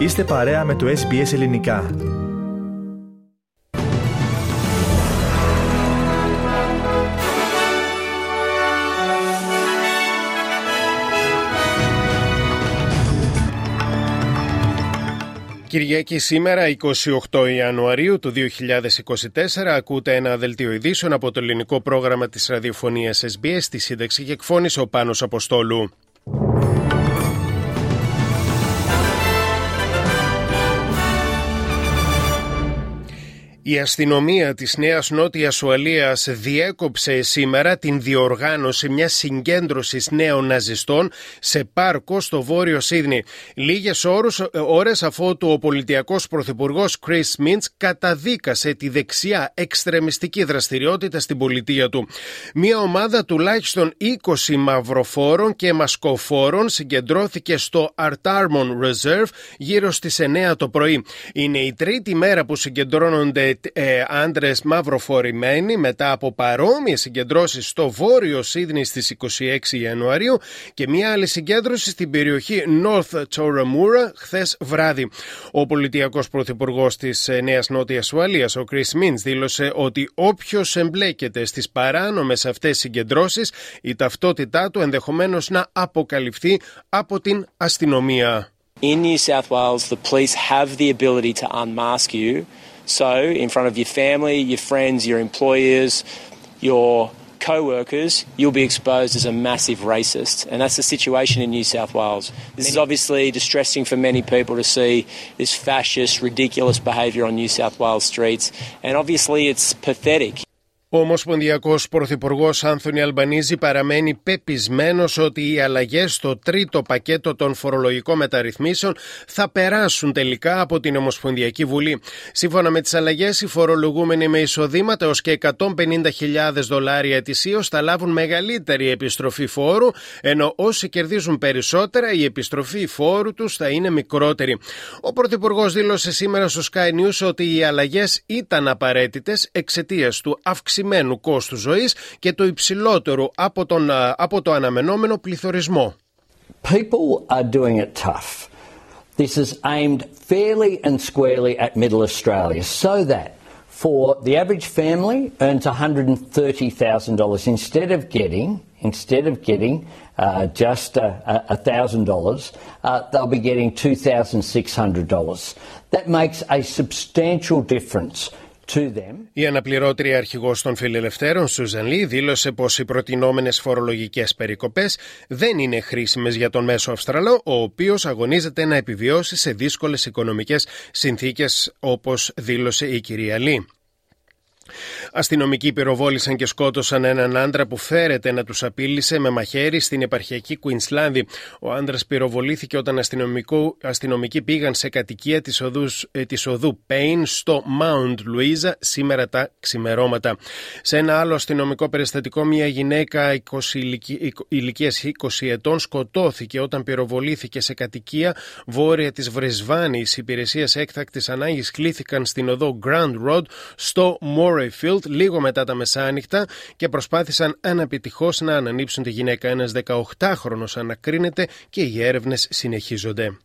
Είστε παρέα με το SBS Ελληνικά. Κυριακή σήμερα, 28 Ιανουαρίου του 2024, ακούτε ένα δελτίο ειδήσεων από το ελληνικό πρόγραμμα της ραδιοφωνίας SBS, στη σύνταξη και εκφώνησε ο Πάνος Αποστόλου. Η αστυνομία της Νέας Νότιας Ουαλίας διέκοψε σήμερα την διοργάνωση μιας συγκέντρωσης νέων ναζιστών σε πάρκο στο βόρειο Σίδνη. Λίγες ώρες, ώρες αφού ο πολιτιακός πρωθυπουργός Chris Mintz καταδίκασε τη δεξιά εξτρεμιστική δραστηριότητα στην πολιτεία του. Μια ομάδα τουλάχιστον 20 μαυροφόρων και μασκοφόρων συγκεντρώθηκε στο Artarmon Reserve γύρω στις 9 το πρωί. Είναι η τρίτη μέρα που συγκεντρώνονται ε, άντρες μαυροφορημένοι μετά από παρόμοιες συγκεντρώσεις στο βόρειο Σίδνη στις 26 Ιανουαρίου και μια άλλη συγκέντρωση στην περιοχή North Toramura χθες βράδυ. Ο πολιτιακός πρωθυπουργός της ε, Νέας Νότιας Ουαλίας, ο Chris Μίντ, δήλωσε ότι όποιος εμπλέκεται στις παράνομες αυτές συγκεντρώσεις, η ταυτότητά του ενδεχομένως να αποκαλυφθεί από την αστυνομία. In New South Wales, the police have the ability to unmask you. So, in front of your family, your friends, your employers, your co workers, you'll be exposed as a massive racist. And that's the situation in New South Wales. This is obviously distressing for many people to see this fascist, ridiculous behaviour on New South Wales streets. And obviously, it's pathetic. Ο Ομοσπονδιακός Πρωθυπουργός Άνθονι Αλμπανίζη παραμένει πεπισμένος ότι οι αλλαγές στο τρίτο πακέτο των φορολογικών μεταρρυθμίσεων θα περάσουν τελικά από την Ομοσπονδιακή Βουλή. Σύμφωνα με τις αλλαγές, οι φορολογούμενοι με εισοδήματα έως και 150.000 δολάρια ετησίως θα λάβουν μεγαλύτερη επιστροφή φόρου, ενώ όσοι κερδίζουν περισσότερα, η επιστροφή φόρου τους θα είναι μικρότερη. Ο Πρωθυπουργός δήλωσε σήμερα στο Sky News ότι οι αλλαγές ήταν απαραίτητες εξαιτίας του αυξημένου αυξημένου κόστου ζωής και το υψηλότερο από, τον, από το αναμενόμενο πληθωρισμό. People are doing it tough. This is aimed fairly and squarely at middle Australia so that for the average family earns $130,000 instead of getting instead of getting uh, just a thousand dollars, they'll be getting two thousand six hundred dollars. That makes a substantial difference η αναπληρώτρια αρχηγός των Φιλελευθέρων, Σούζαν Λί, δήλωσε πως οι προτινόμενες φορολογικές περικοπές δεν είναι χρήσιμες για τον μέσο Αυστραλό, ο οποίος αγωνίζεται να επιβιώσει σε δύσκολες οικονομικές συνθήκες, όπως δήλωσε η κυρία Λί. Αστυνομικοί πυροβόλησαν και σκότωσαν έναν άντρα που φέρεται να τους απείλησε με μαχαίρι στην επαρχιακή Κουινσλάνδη. Ο άντρας πυροβολήθηκε όταν αστυνομικοί πήγαν σε κατοικία της της οδού Πέιν στο Mount Louisa σήμερα τα ξημερώματα. Σε ένα άλλο αστυνομικό περιστατικό, μια γυναίκα 20, ηλικίας 20 ετών σκοτώθηκε όταν πυροβολήθηκε σε κατοικία βόρεια της Βρεσβάνης. Οι υπηρεσίε έκτακτης ανάγκης κλήθηκαν στην οδό Grand Road στο More Field λίγο μετά τα μεσάνυχτα και προσπάθησαν αναπητυχώς να ανανύψουν τη γυναίκα. Ένας 18χρονο ανακρίνεται και οι έρευνες συνεχίζονται.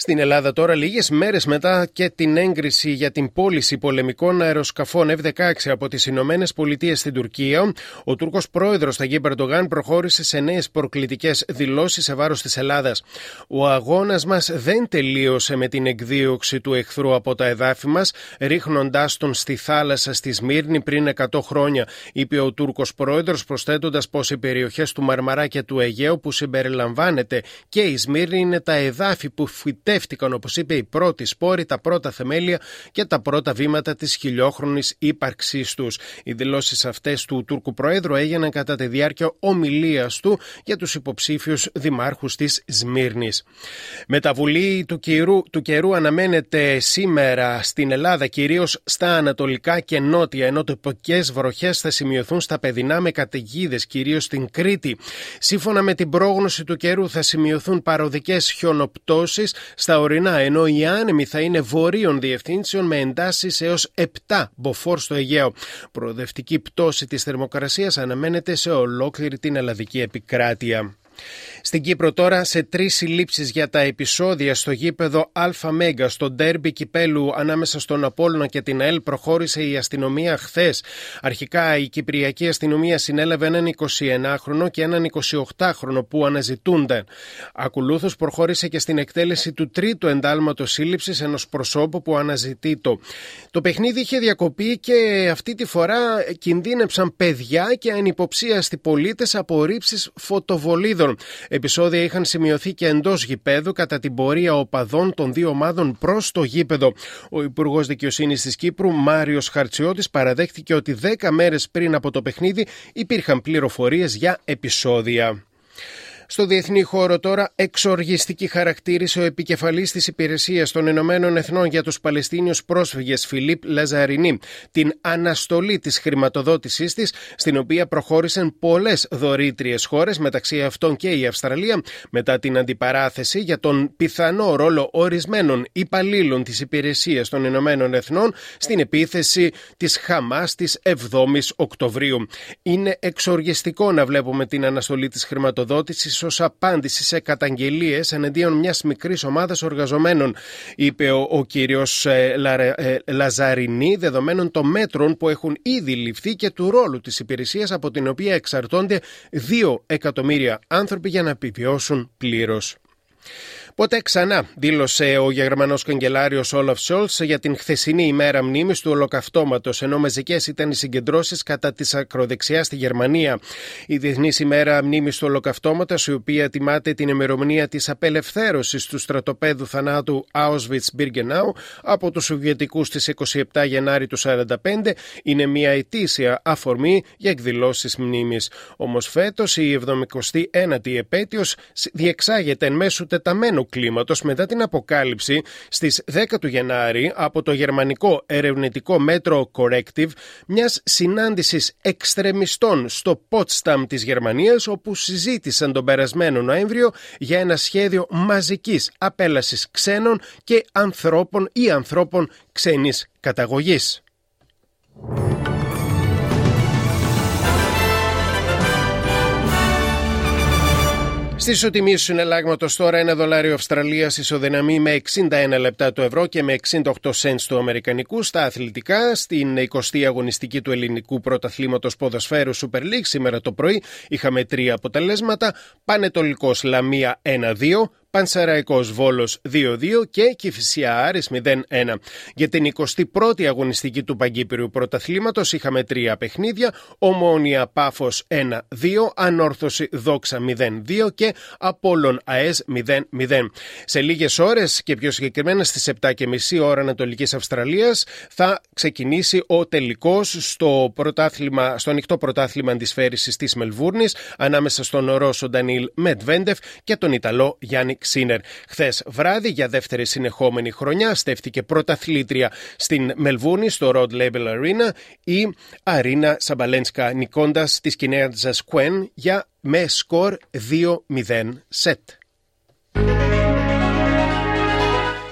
Στην Ελλάδα τώρα, λίγες μέρες μετά και την έγκριση για την πώληση πολεμικών αεροσκαφών F-16 από τις Ηνωμένες Πολιτείες στην Τουρκία, ο Τούρκος πρόεδρος Ταγί Περντογάν προχώρησε σε νέες προκλητικές δηλώσεις σε βάρος της Ελλάδας. Ο αγώνας μας δεν τελείωσε με την εκδίωξη του εχθρού από τα εδάφη μας, ρίχνοντάς τον στη θάλασσα στη Σμύρνη πριν 100 χρόνια, είπε ο Τούρκος πρόεδρος, προσθέτοντας πως οι περιοχές του Μαρμαρά και του Αιγαίου που συμπεριλαμβάνεται και η Σμύρνη είναι τα εδάφη που φυτεύουν φυτεύτηκαν, όπως είπε, οι πρώτοι σπόροι, τα πρώτα θεμέλια και τα πρώτα βήματα της χιλιόχρονης ύπαρξής τους. Οι δηλώσεις αυτές του Τούρκου Προέδρου έγιναν κατά τη διάρκεια ομιλίας του για τους υποψήφιους δημάρχους της Σμύρνης. Μεταβουλή του καιρού, του καιρού αναμένεται σήμερα στην Ελλάδα, κυρίως στα ανατολικά και νότια, ενώ τοπικές βροχές θα σημειωθούν στα παιδινά με καταιγίδες, κυρίως στην Κρήτη. Σύμφωνα με την πρόγνωση του καιρού, θα σημειωθούν παροδικές χιονοπτώσεις στα ορεινά, ενώ οι άνεμοι θα είναι βορείων διευθύνσεων με εντάσεις έως 7 μποφόρ στο Αιγαίο. Προοδευτική πτώση της θερμοκρασίας αναμένεται σε ολόκληρη την ελλαδική επικράτεια. Στην Κύπρο τώρα σε τρεις συλλήψεις για τα επεισόδια στο γήπεδο Αλφα Μέγκα στο ντέρμπι κυπέλου ανάμεσα στον Απόλλωνα και την ΑΕΛ προχώρησε η αστυνομία χθες. Αρχικά η Κυπριακή αστυνομία συνέλαβε έναν 21χρονο και έναν 28χρονο που αναζητούνται. Ακολούθως προχώρησε και στην εκτέλεση του τρίτου εντάλματος σύλληψης ενός προσώπου που αναζητεί το. Το παιχνίδι είχε διακοπεί και αυτή τη φορά κινδύνεψαν παιδιά και ανυποψίαστοι πολίτες από ρήψει φωτοβολίδων. Επισόδια είχαν σημειωθεί και εντός γηπέδου κατά την πορεία οπαδών των δύο ομάδων προς το γήπεδο. Ο Υπουργός Δικαιοσύνης της Κύπρου, Μάριος Χαρτσιώτης, παραδέχτηκε ότι 10 μέρες πριν από το παιχνίδι υπήρχαν πληροφορίες για επεισόδια. Στο διεθνή χώρο τώρα, εξοργιστική χαρακτήρισε ο επικεφαλής της Υπηρεσίας των Ηνωμένων Εθνών για τους Παλαιστίνιους πρόσφυγες, Φιλίπ Λαζαρινή, την αναστολή της χρηματοδότησής της, στην οποία προχώρησαν πολλές δωρήτριες χώρες, μεταξύ αυτών και η Αυστραλία, μετά την αντιπαράθεση για τον πιθανό ρόλο ορισμένων υπαλλήλων της Υπηρεσίας των Ηνωμένων Εθνών στην επίθεση της Χαμάς της 7η Οκτωβρίου. Είναι εξοργιστικό να βλέπουμε την αναστολή της χρηματοδότησης ω απάντηση σε καταγγελίες εναντίον μιας μικρής ομάδας εργαζομένων, είπε ο, ο κύριος ε, ε, Λαζαρινή, δεδομένων των μέτρων που έχουν ήδη ληφθεί και του ρόλου της υπηρεσίας από την οποία εξαρτώνται δύο εκατομμύρια άνθρωποι για να επιβιώσουν πλήρως. Ποτέ ξανά, δήλωσε ο Γερμανός καγκελάριος Όλαφ Σόλτ για την χθεσινή ημέρα μνήμης του ολοκαυτώματος, ενώ μαζικέ ήταν οι συγκεντρώσεις κατά της ακροδεξιάς στη Γερμανία. Η Διεθνής ημέρα μνήμης του ολοκαυτώματος, η οποία τιμάται την ημερομηνία της απελευθέρωσης του στρατοπέδου θανάτου Auschwitz-Birkenau από τους Σοβιετικούς στις 27 Γενάρη του 1945, είναι μια ετήσια αφορμή για εκδηλώσεις μνήμης. Όμως φέτος η 79η επέτειος διεξάγεται εν μέσω τεταμένου κλίματος μετά την αποκάλυψη στις 10 του Γενάρη από το γερμανικό ερευνητικό μέτρο Corrective μιας συνάντησης εξτρεμιστών στο Potsdam της Γερμανίας, όπου συζήτησαν τον περασμένο Νοέμβριο για ένα σχέδιο μαζικής απέλασης ξένων και ανθρώπων ή ανθρώπων ξένης καταγωγής. Στη τιμή του συναλλάγματος τώρα ένα δολάριο Αυστραλίας ισοδυναμεί με 61 λεπτά το ευρώ και με 68 cents του Αμερικανικού. Στα αθλητικά, στην 20η αγωνιστική του ελληνικού πρωταθλήματος ποδοσφαίρου Super League σήμερα το πρωί είχαμε τρία αποτελέσματα. Πανετολικός Λαμία 1-2, Πανσεραϊκός Βόλος 2-2 και Κυφυσιά Άρης 0-1. Για την 21η αγωνιστική του Παγκύπριου Πρωταθλήματος είχαμε τρία παιχνίδια. Ομόνια Πάφος 1-2, Ανόρθωση Δόξα 0-2 και Απόλων ΑΕΣ 0-0. Σε λίγες ώρες και πιο συγκεκριμένα στις 7.30 ώρα Ανατολικής Αυστραλίας θα ξεκινήσει ο τελικός στο, στο ανοιχτό πρωτάθλημα αντισφαίρισης της Μελβούρνης ανάμεσα στον Ρώσο Ντανίλ Μετβέντεφ και τον Ιταλό Γιάννη Ξίνερ. Χθες βράδυ, για δεύτερη συνεχόμενη χρονιά, στέφτηκε πρωταθλήτρια στην Μελβούνη, στο Rod Label Arena, η Αρίνα Σαμπαλένσκα, νικώντας τη Κινέζα Κουέν για με σκορ 2-0 σετ.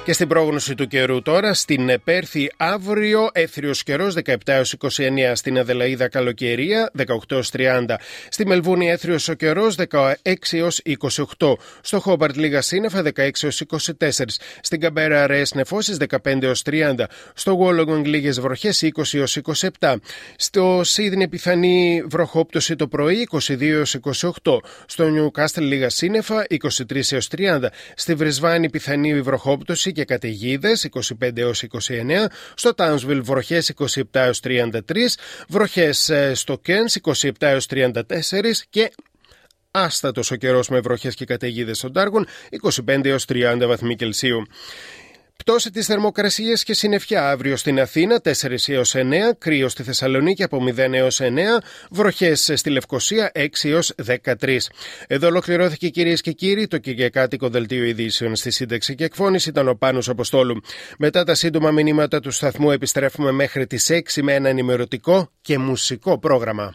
Και στην πρόγνωση του καιρού τώρα, στην Πέρθη αύριο έθριος καιρός 17 έως 29, στην Αδελαίδα καλοκαιρία 18 έως 30, στη Μελβούνη έθριος ο καιρός 16 έως 28, στο Χόμπαρτ λίγα σύννεφα 16 έως 24, στην Καμπέρα αραιές νεφώσεις 15 έως 30, στο Γουόλογκονγκ λίγες βροχές 20 έως 27, στο Σίδνη πιθανή βροχόπτωση το πρωί 22 έως 28, στο Νιουκάστελ λίγα σύννεφα 23 έως 30, στη Βρισβάνη πιθανή βροχόπτωση και καταιγίδες 25 έως 29, στο Townsville βροχές 27 έως 33, βροχές στο Cairns 27 έως 34 και άστατος ο καιρός με βροχές και καταιγίδες στον Τάργων 25 έως 30 βαθμοί Κελσίου. Πτώση της θερμοκρασίας και συννεφιά αύριο στην Αθήνα 4 έως 9, κρύος στη Θεσσαλονίκη από 0 έως 9, βροχές στη Λευκοσία 6 έως 13. Εδώ ολοκληρώθηκε κυρίες και κύριοι το Κυριακάτικο Δελτίο Ειδήσεων στη σύνταξη και εκφώνηση ήταν ο Πάνος Αποστόλου. Μετά τα σύντομα μηνύματα του σταθμού επιστρέφουμε μέχρι τις 6 με ένα ενημερωτικό και μουσικό πρόγραμμα.